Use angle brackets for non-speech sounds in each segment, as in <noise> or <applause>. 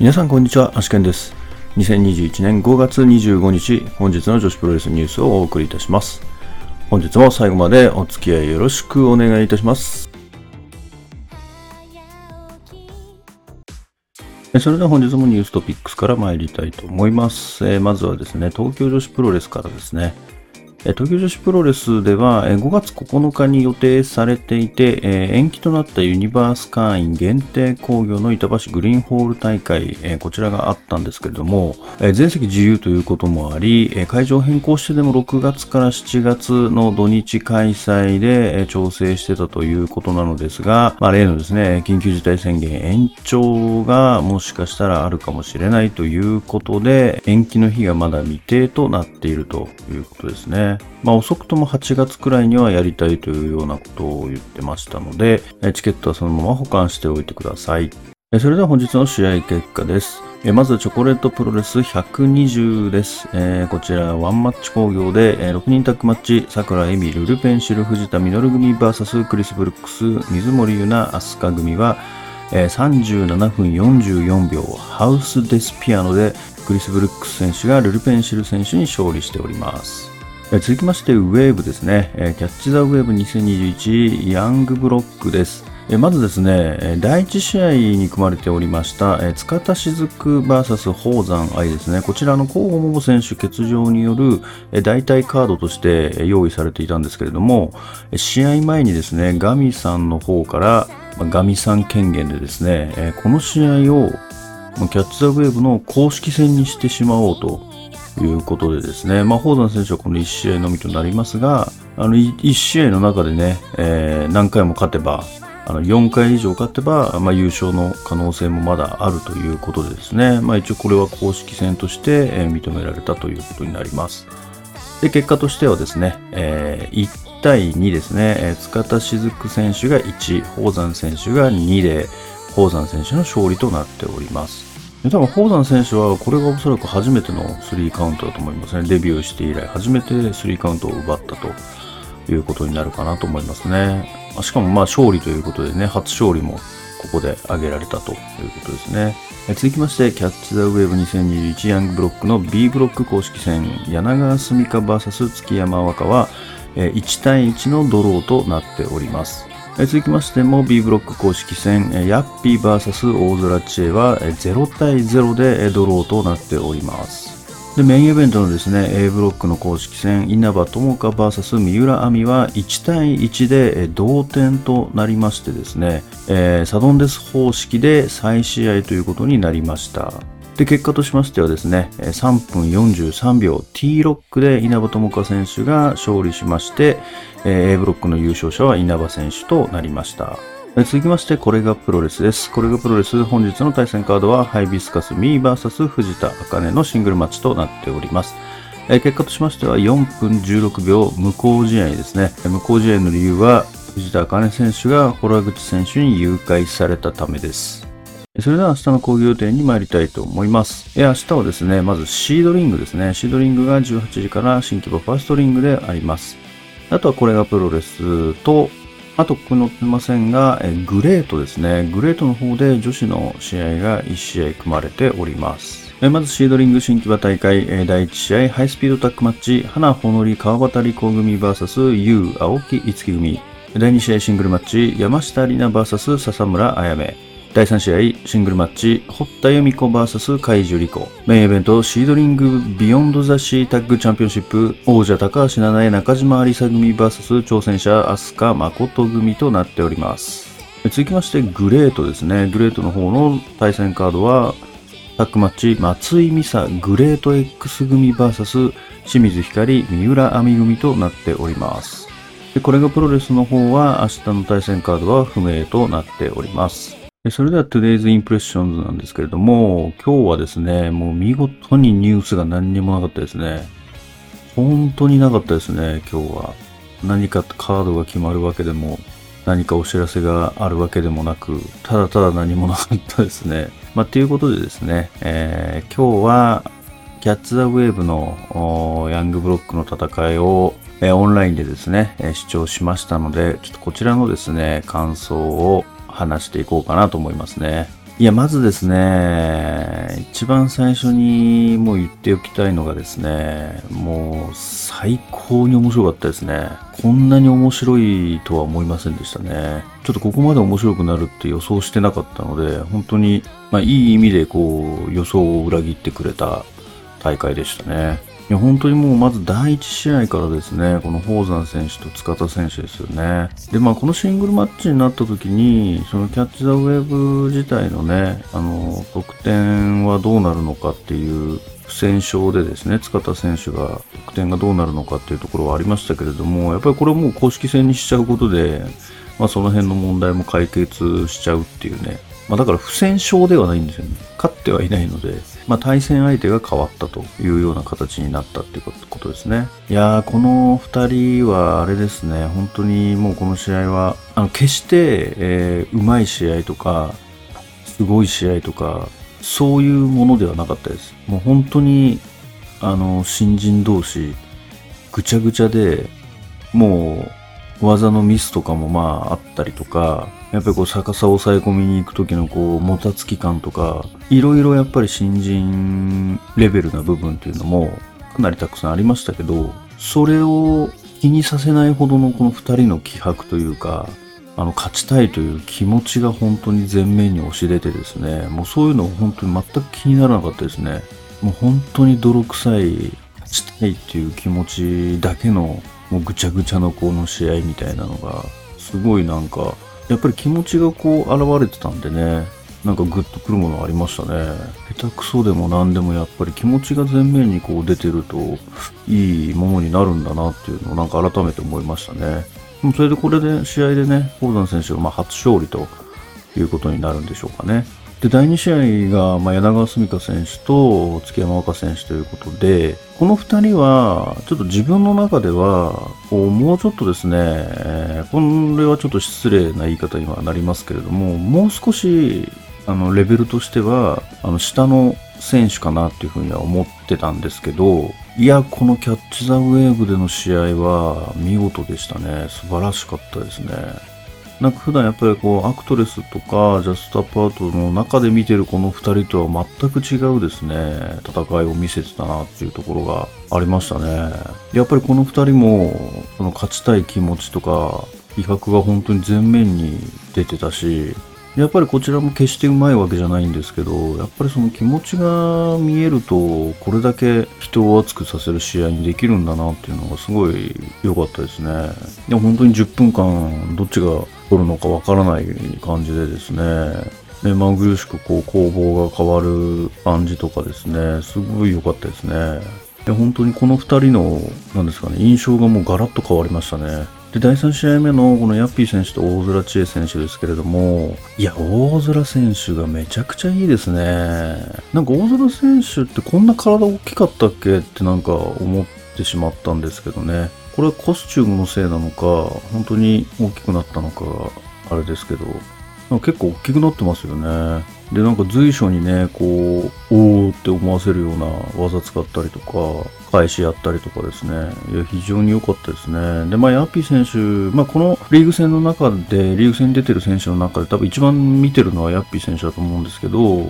皆さんこんにちは、アシケンです。2021年5月25日、本日の女子プロレスニュースをお送りいたします。本日も最後までお付き合いよろしくお願いいたします。それでは本日もニューストピックスから参りたいと思います。えーまずはですね、東京女子プロレスからですね、東京女子プロレスでは5月9日に予定されていて、延期となったユニバース会員限定工業の板橋グリーンホール大会、こちらがあったんですけれども、全席自由ということもあり、会場変更してでも6月から7月の土日開催で調整してたということなのですが、まあ、例のですね、緊急事態宣言延長がもしかしたらあるかもしれないということで、延期の日がまだ未定となっているということですね。まあ、遅くとも8月くらいにはやりたいというようなことを言ってましたので、チケットはそのまま保管しておいてください。それでは本日の試合結果です。まずチョコレートプロレス120です。えーこちらワンマッチ工業で、えー6人タッグマッチ、桜エミルルペンシル藤田稔組 VS クリス・ブルックス水森優奈飛鳥組は、えー37分44秒ハウスデスピアノでクリス・ブルックス選手がルルペンシル選手に勝利しております。続きまして、ウェーブですね。キャッチ・ザ・ウェーブ2021ヤングブロックです。まずですね、第1試合に組まれておりました、塚田雫 VS 宝山愛ですね。こちらの候補桃選手欠場による、代替カードとして用意されていたんですけれども、試合前にですね、ガミさんの方から、ガミさん権限でですね、この試合をキャッチ・ザ・ウェーブの公式戦にしてしまおうということでですね、まあ、宝山選手はこの1試合のみとなりますが、あの、1試合の中でね、えー何回も勝てば、あの、4回以上勝てば、まあ、優勝の可能性もまだあるということでですね、まあ、一応これは公式戦として、え認められたということになります。で、結果としてはですね、えー1対2ですね、えー塚田雫選手が1、宝山選手が2で、宝山選手の勝利となっております。多分、宝山選手はこれがおそらく初めてのスリーカウントだと思いますね。デビューして以来初めてスリーカウントを奪ったということになるかなと思いますね。しかもまあ勝利ということでね、初勝利もここで挙げられたということですね。続きまして、キャッチ・ザ・ウェーブ2021ヤングブロックの B ブロック公式戦、柳川澄香 VS 月山若は、1対1のドローとなっております。続きましても B ブロック公式戦、ヤッピー VS 大空知恵はえ0対0でドローとなっております。で、メインイベントのですね、A ブロックの公式戦、稲葉友香 VS 三浦亜美は1対1で同点となりましてですね、えーサドンデス方式で再試合ということになりました。で、結果としましてはですね、3分43秒 T ロックで稲葉友香選手が勝利しまして、A ブロックの優勝者は稲葉選手となりました。続きまして、これがプロレスです。これがプロレス、本日の対戦カードは、ハイビスカスミー VS 藤田茜のシングルマッチとなっております。え結果としましては、4分16秒無効試合ですね。無効試合の理由は、藤田茜選手が洞口選手に誘拐されたためです。それでは明日の講義予定に参りたいと思います。え明日はですね、まずシードリングですね。シードリングが18時から新規場ファーストリングであります。あとはこれがプロレスと、あとここに載ってませんが、えグレートですね。グレートの方で女子の試合が1試合組まれております。えまずシードリング新木場大会、え第1試合ハイスピードタックマッチ、花ほのり川端理子組 VS ユウ青木いつき組。第2試合シングルマッチ、山下里奈 VS 笹村あやめ。第3試合シングルマッチ堀田由美子 VS 海樹里子メインイベントシードリングビヨンドザシータッグチャンピオンシップ王者高橋七重中島有沙組 VS 挑戦者飛鳥誠組となっております。続きましてグレートですね。グレートの方の対戦カードはタッグマッチ松井美沙グレート X 組 VS 清水光三浦亜美組となっております。でこれがプロレスの方は明日の対戦カードは不明となっております。それでは Today's Impressions なんですけれども、今日はですね、もう見事にニュースが何にもなかったですね。本当になかったですね、今日は。何かカードが決まるわけでも、何かお知らせがあるわけでもなく、ただただ何もなかったですね。まあ、ということでですね、えー今日は、キャッツ・ザ・ウェーブのヤングブロックの戦いを、えーオンラインでですね、えー視聴しましたので、ちょっとこちらのですね、感想を話していこうかなと思いますね。いや、まずですね、一番最初にもう言っておきたいのがですね、もう最高に面白かったですね。こんなに面白いとは思いませんでしたね。ちょっとここまで面白くなるって予想してなかったので、本当に、まあいい意味でこう予想を裏切ってくれた大会でしたね。いや、本当にもうまず第1試合からですね、この宝山選手と塚田選手ですよね。で、まあこのシングルマッチになった時に、そのキャッチザウェーブ自体のね、あの、得点はどうなるのかっていう不戦勝でですね、塚田選手が得点がどうなるのかっていうところはありましたけれども、やっぱりこれもう公式戦にしちゃうことで、まあその辺の問題も解決しちゃうっていうね、まあ、だから不戦勝ではないんですよね。勝ってはいないので、まあ、対戦相手が変わったというような形になったっていうことですね。いやー、この2人はあれですね、本当にもうこの試合は、あの決して、えー、うまい試合とか、すごい試合とか、そういうものではなかったです。もう本当に、あの、新人同士、ぐちゃぐちゃで、もう、技のミスとかもまああったりとか、やっぱりこう逆さ抑え込みに行く時のこうもたつき感とか、いろいろやっぱり新人レベルな部分っていうのもかなりたくさんありましたけど、それを気にさせないほどのこの二人の気迫というか、あの勝ちたいという気持ちが本当に前面に押し出てですね、もうそういうの本当に全く気にならなかったですね。もう本当に泥臭い勝ちたいっていう気持ちだけのもうぐちゃぐちゃのこの試合みたいなのが、すごいなんか、やっぱり気持ちがこう現れてたんでね、なんかグッとくるものありましたね。下手くそでも何でもやっぱり気持ちが前面にこう出てるといいものになるんだなっていうのをなんか改めて思いましたね。それでこれで試合でね、宝山選手がま初勝利ということになるんでしょうかね。で、第2試合が、まあ、柳川澄香選手と月山若選手ということで、この2人は、ちょっと自分の中では、こうもうちょっとですね、え、これはちょっと失礼な言い方にはなりますけれども、もう少し、あの、レベルとしては、あの、下の選手かなっていうふうには思ってたんですけど、いや、このキャッチ・ザ・ウェーブでの試合は見事でしたね。素晴らしかったですね。なんか普段やっぱりこうアクトレスとかジャストアップアウトの中で見てるこの2人とは全く違うですね、戦いを見せてたなっていうところがありましたね。やっぱりこの2人もその勝ちたい気持ちとか威嚇が本当に前面に出てたし、やっぱりこちらも決してうまいわけじゃないんですけど、やっぱりその気持ちが見えると、これだけ人を熱くさせる試合にできるんだなっていうのがすごい良かったですね。いや、本当に10分間どっちがるのかわからない感じでですね、目まぐるしくこう攻防が変わる感じとかですね、すごい良かったですね。で本当にこの2人の、なんですかね、印象がもうガラッと変わりましたね。で、第3試合目のこのヤッピー選手と大空知恵選手ですけれども、いや、大空選手がめちゃくちゃいいですね。なんか大空選手ってこんな体大きかったっけ？ってなんか思ってしまったんですけどね。これコスチュームのせいなのか、本当に大きくなったのか、あれですけど、結構大きくなってますよね。で、なんか随所にね、こう、おーって思わせるような技使ったりとか、返しやったりとかですね。いや、非常に良かったですね。で、まあ、ヤッピー選手、まあ、このリーグ戦の中で、リーグ戦に出てる選手の中で多分一番見てるのはヤッピー選手だと思うんですけど、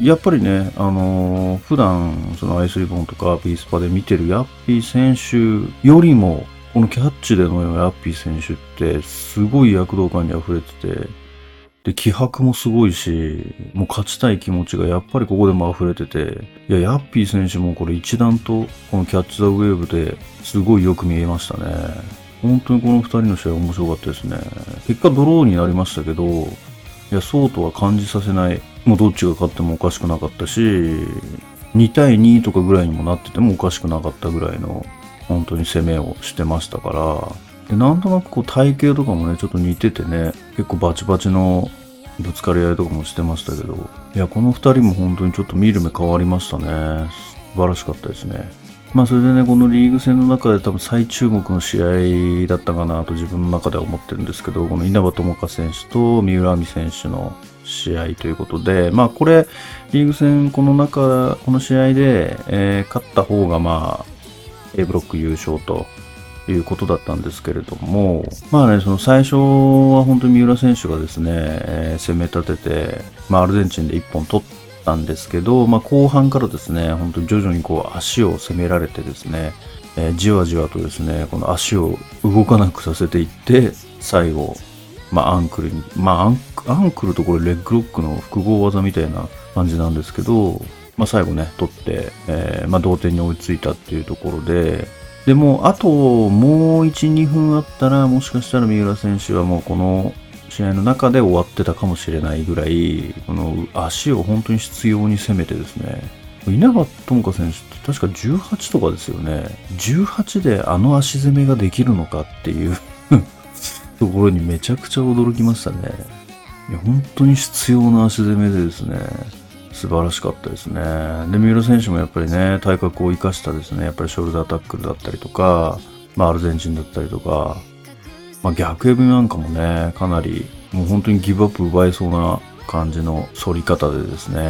やっぱりね、あのー、普段、そのアイスリボンとかピースパで見てるヤッピー選手よりも、このキャッチでのヤッピー選手ってすごい躍動感に溢れてて、で、気迫もすごいし、もう勝ちたい気持ちがやっぱりここでも溢れてて、いや、ヤッピー選手もこれ一段とこのキャッチザウェーブですごいよく見えましたね。本当にこの二人の試合面白かったですね。結果ドローになりましたけど、いや、そうとは感じさせない。もうどっちが勝ってもおかしくなかったし、2対2とかぐらいにもなっててもおかしくなかったぐらいの、本当に攻めをしてましたから、でなんとなくこう体型とかもね、ちょっと似ててね、結構バチバチのぶつかり合いとかもしてましたけど、いや、この2人も本当にちょっと見る目変わりましたね。素晴らしかったですね。まあそれでね、このリーグ戦の中で多分最注目の試合だったかなと自分の中では思ってるんですけど、この稲葉友香選手と三浦亜美選手の試合ということで、まあこれ、リーグ戦この中、この試合で、えー、勝った方がまあ、A ブロック優勝ということだったんですけれども、まあね、その最初は本当に三浦選手がですね、えー、攻め立てて、まあアルゼンチンで1本取ったんですけど、まあ後半からですね、本当に徐々にこう足を攻められてですね、えー、じわじわとですね、この足を動かなくさせていって、最後、まあアンクルに、まあアンアンクルとこれレッグロックの複合技みたいな感じなんですけど、まあ最後ね、取って、えー、まあ同点に追いついたっていうところで、でも、あともう1、2分あったら、もしかしたら三浦選手はもうこの試合の中で終わってたかもしれないぐらい、この足を本当に執拗に攻めてですね、稲葉友香選手って確か18とかですよね。18であの足攻めができるのかっていう <laughs> ところにめちゃくちゃ驚きましたね。いや本当に必要な足攻めでですね、素晴らしかったですね。で、三浦選手もやっぱりね、体格を生かしたですね、やっぱりショルダータックルだったりとか、まあアルゼンチンだったりとか、まあ逆エビなんかもね、かなりもう本当にギブアップ奪えそうな感じの反り方でですね、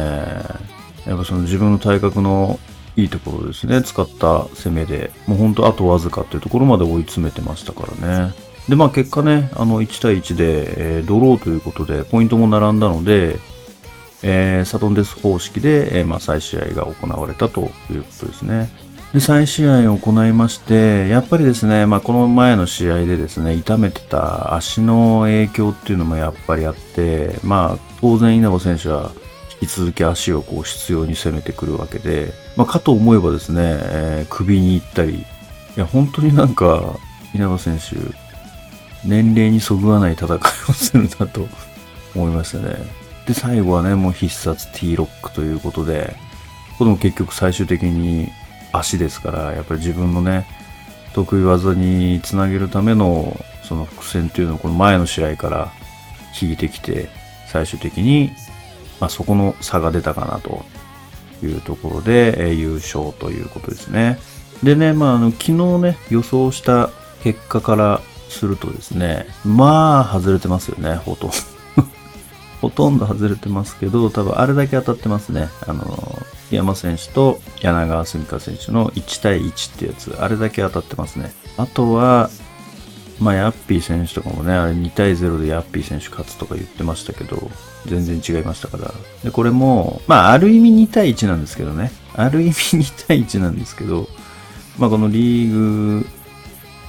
やっぱその自分の体格のいいところですね、使った攻めで、もう本当あとわずかっていうところまで追い詰めてましたからね。で、まあ結果ね、あの1対1で、えー、ドローということで、ポイントも並んだので、えー、サドンデス方式で、えー、まあ、再試合が行われたということですね。で、再試合を行いまして、やっぱりですね、まあ、この前の試合でですね、痛めてた足の影響っていうのもやっぱりあって、まあ、当然稲葉選手は引き続き足をこう必要に攻めてくるわけで、まあ、かと思えばですね、えー、首に行ったり、いや、本当になんか、稲葉選手、年齢にそぐわない戦いをするなと思いましたね。で、最後はね、もう必殺 T ロックということで、これも結局最終的に足ですから、やっぱり自分のね、得意技につなげるためのその伏線っていうのをこの前の試合から引いてきて、最終的に、まあ、そこの差が出たかなというところで、え、優勝ということですね。でね、まあ、あの、昨日ね、予想した結果からするとですね、まあ、外れてますよね、ほとんど。ほとんど外れてますけど、多分あれだけ当たってますね。あの、山選手と柳川澄香選手の1対1ってやつ、あれだけ当たってますね。あとは、まあ、ヤッピー選手とかもね、あれ2対0でヤッピー選手勝つとか言ってましたけど、全然違いましたから。で、これも、まあ、ある意味2対1なんですけどね。ある意味2対1なんですけど、まあ、このリーグ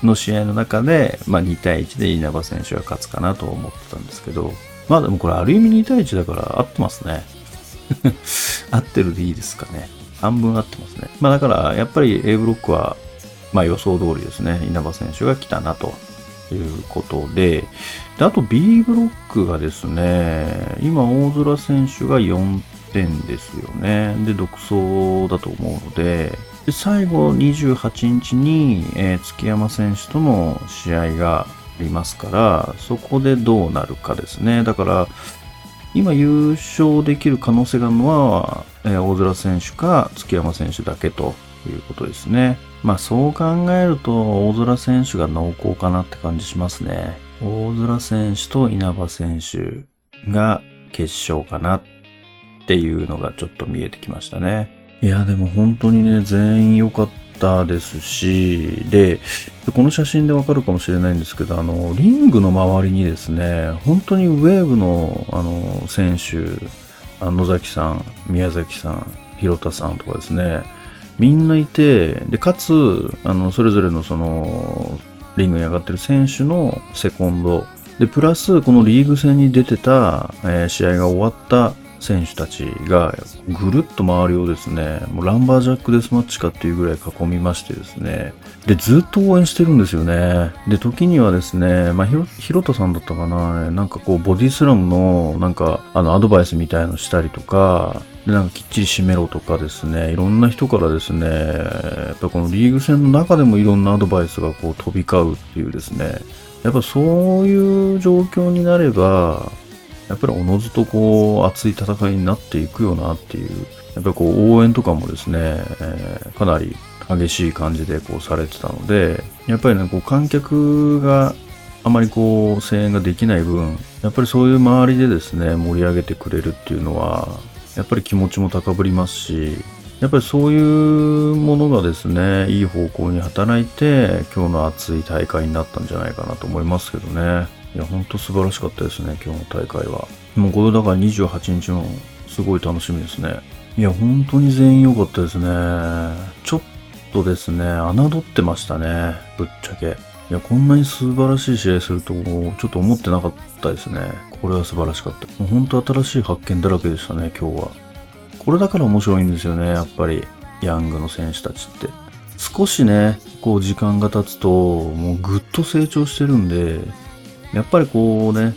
の試合の中で、まあ、2対1で稲葉選手が勝つかなと思ってたんですけど、まあでもこれある意味2対1だから合ってますね。<laughs> 合ってるでいいですかね。半分合ってますね。まあだからやっぱり A ブロックはまあ予想通りですね。稲葉選手が来たなということで、であと B ブロックがですね、今大空選手が4点ですよね。で、独走だと思うので、で最後28日に、えー、月山選手との試合がりますから、そこでどうなるかですね。だから、今優勝できる可能性があるのは、えー、大空選手か月山選手だけということですね。まあそう考えると大空選手が濃厚かなって感じしますね。大空選手と稲葉選手が決勝かなっていうのがちょっと見えてきましたね。いやでも本当にね、全員良かっったですし、で、この写真でわかるかもしれないんですけど、あの、リングの周りにですね、本当にウェーブの、あの、選手、野崎さん、宮崎さん、広田さんとかですね、みんないて、で、かつ、あの、それぞれのその、リングに上がってる選手のセコンド、で、プラス、このリーグ戦に出てた、えー、試合が終わった選手たちがぐるっと周りをですね、もうランバージャックデスマッチかっていうぐらい囲みましてですね、で、ずっと応援してるんですよね。で、時にはですね、まあ、ひろ、ひろたさんだったかな、なんかこう、ボディスラムの、なんか、あの、アドバイスみたいのしたりとか、で、なんかきっちり締めろとかですね、いろんな人からですね、やっぱこのリーグ戦の中でもいろんなアドバイスがこう飛び交うっていうですね、やっぱそういう状況になれば、やっぱりおのずとこう熱い戦いになっていくよなっていう、やっぱりこう応援とかもですね、えー、かなり激しい感じでこうされてたので、やっぱりね、こう観客があまりこう声援ができない分、やっぱりそういう周りでですね、盛り上げてくれるっていうのは、やっぱり気持ちも高ぶりますし、やっぱりそういうものがですね、いい方向に働いて、今日の熱い大会になったんじゃないかなと思いますけどね。いや、ほんと素晴らしかったですね、今日の大会は。もうこれだから28日もすごい楽しみですね。いや、本当に全員良かったですね。ちょっとですね、侮ってましたね、ぶっちゃけ。いや、こんなに素晴らしい試合すると、ちょっと思ってなかったですね。これは素晴らしかった。もう本当新しい発見だらけでしたね、今日は。これだから面白いんですよね、やっぱり。ヤングの選手たちって。少しね、こう時間が経つと、もうぐっと成長してるんで、やっぱりこうね、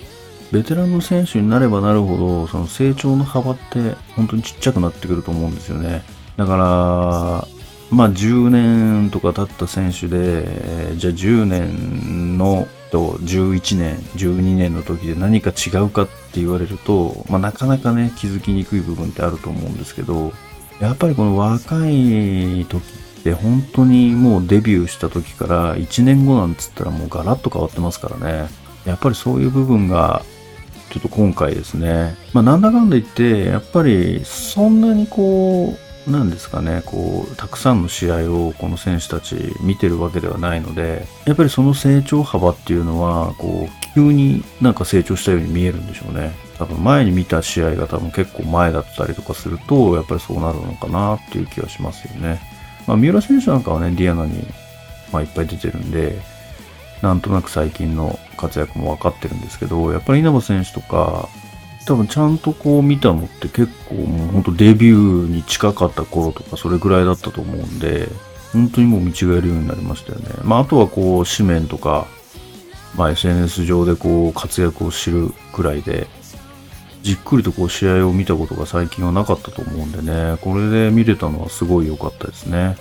ベテランの選手になればなるほど、その成長の幅って本当にちっちゃくなってくると思うんですよね。だから、まあ10年とか経った選手で、じゃあ10年のと11年、12年の時で何か違うかって言われると、まあなかなかね、気づきにくい部分ってあると思うんですけど、やっぱりこの若い時って本当にもうデビューした時から1年後なんつったらもうガラッと変わってますからね。やっぱりそういう部分がちょっと今回ですね。まあなんだかんだ言って、やっぱりそんなにこう、なんですかね、こう、たくさんの試合をこの選手たち見てるわけではないので、やっぱりその成長幅っていうのは、こう、急になんか成長したように見えるんでしょうね。多分前に見た試合が多分結構前だったりとかすると、やっぱりそうなるのかなっていう気はしますよね。まあ三浦選手なんかはね、ディアナに、まあいっぱい出てるんで、なんとなく最近の活躍も分かってるんですけど、やっぱり稲葉選手とか、多分ちゃんとこう見たのって結構もうほんとデビューに近かった頃とかそれぐらいだったと思うんで、本当にもう見違えるようになりましたよね。まああとはこう紙面とか、まあ SNS 上でこう活躍を知るくらいで、じっくりとこう試合を見たことが最近はなかったと思うんでね、これで見れたのはすごい良かったですね。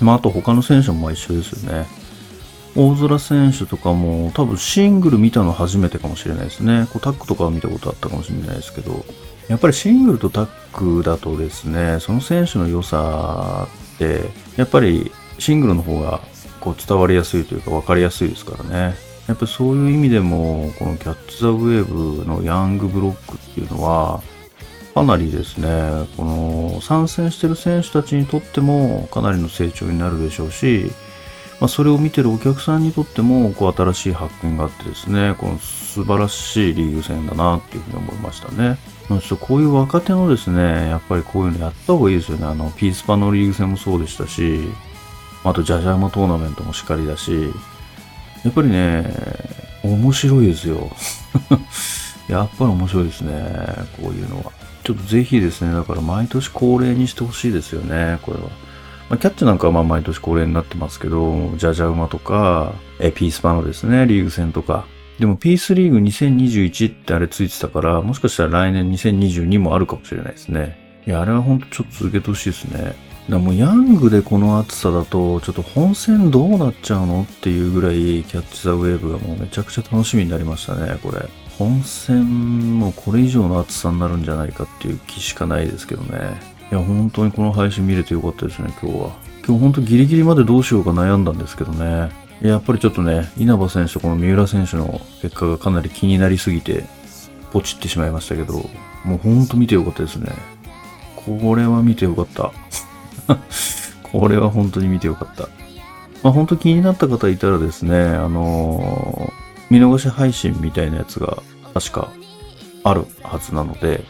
まああと他の選手も一緒ですよね。大空選手とかも多分シングル見たの初めてかもしれないですね。こうタッグとかは見たことあったかもしれないですけど、やっぱりシングルとタッグだとですね、その選手の良さって、やっぱりシングルの方がこう伝わりやすいというか分かりやすいですからね。やっぱそういう意味でも、このキャッチ・ザ・ウェーブのヤングブロックっていうのは、かなりですね、この参戦してる選手たちにとってもかなりの成長になるでしょうし、まあ、それを見てるお客さんにとってもこう新しい発見があってですね、この素晴らしいリーグ戦だなっていうふうに思いましたね。まあ、ちょっとこういう若手のですね、やっぱりこういうのやった方がいいですよね。あの、ピースパのリーグ戦もそうでしたし、あとジャジャマトーナメントもしっかりだし、やっぱりね、面白いですよ。<laughs> やっぱり面白いですね、こういうのは。ちょっとぜひですね、だから毎年恒例にしてほしいですよね、これは。まあ、キャッチなんかはまあ毎年恒例になってますけど、ジャジャ馬とか、え、ピースパのですね、リーグ戦とか。でもピースリーグ2021ってあれついてたから、もしかしたら来年2022もあるかもしれないですね。いや、あれはほんとちょっと続けてほしいですね。だもうヤングでこの暑さだと、ちょっと本戦どうなっちゃうのっていうぐらい、キャッチザウェーブがもうめちゃくちゃ楽しみになりましたね、これ。本戦もこれ以上の暑さになるんじゃないかっていう気しかないですけどね。いや、本当にこの配信見れてよかったですね、今日は。今日本当ギリギリまでどうしようか悩んだんですけどね。やっぱりちょっとね、稲葉選手とこの三浦選手の結果がかなり気になりすぎて、ポチってしまいましたけど、もうほんと見てよかったですね。これは見てよかった。<laughs> これは本当に見てよかった。まあ本当気になった方いたらですね、あのー、見逃し配信みたいなやつが確かあるはずなので、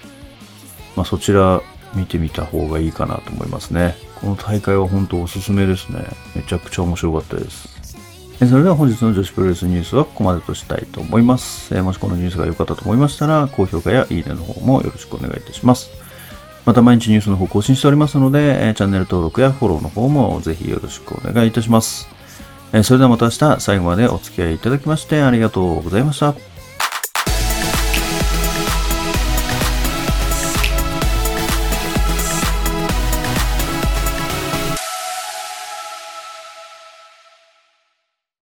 まあそちら見てみた方がいいかなと思いますね。この大会は本当おすすめですね。めちゃくちゃ面白かったです。それでは本日の女子プロレスニュースはここまでとしたいと思います。もしこのニュースが良かったと思いましたら、高評価やいいねの方もよろしくお願いいたします。また毎日ニュースの方更新しておりますので、チャンネル登録やフォローの方もぜひよろしくお願いいたします。それではまた明日最後までお付き合いいただきましてありがとうございました。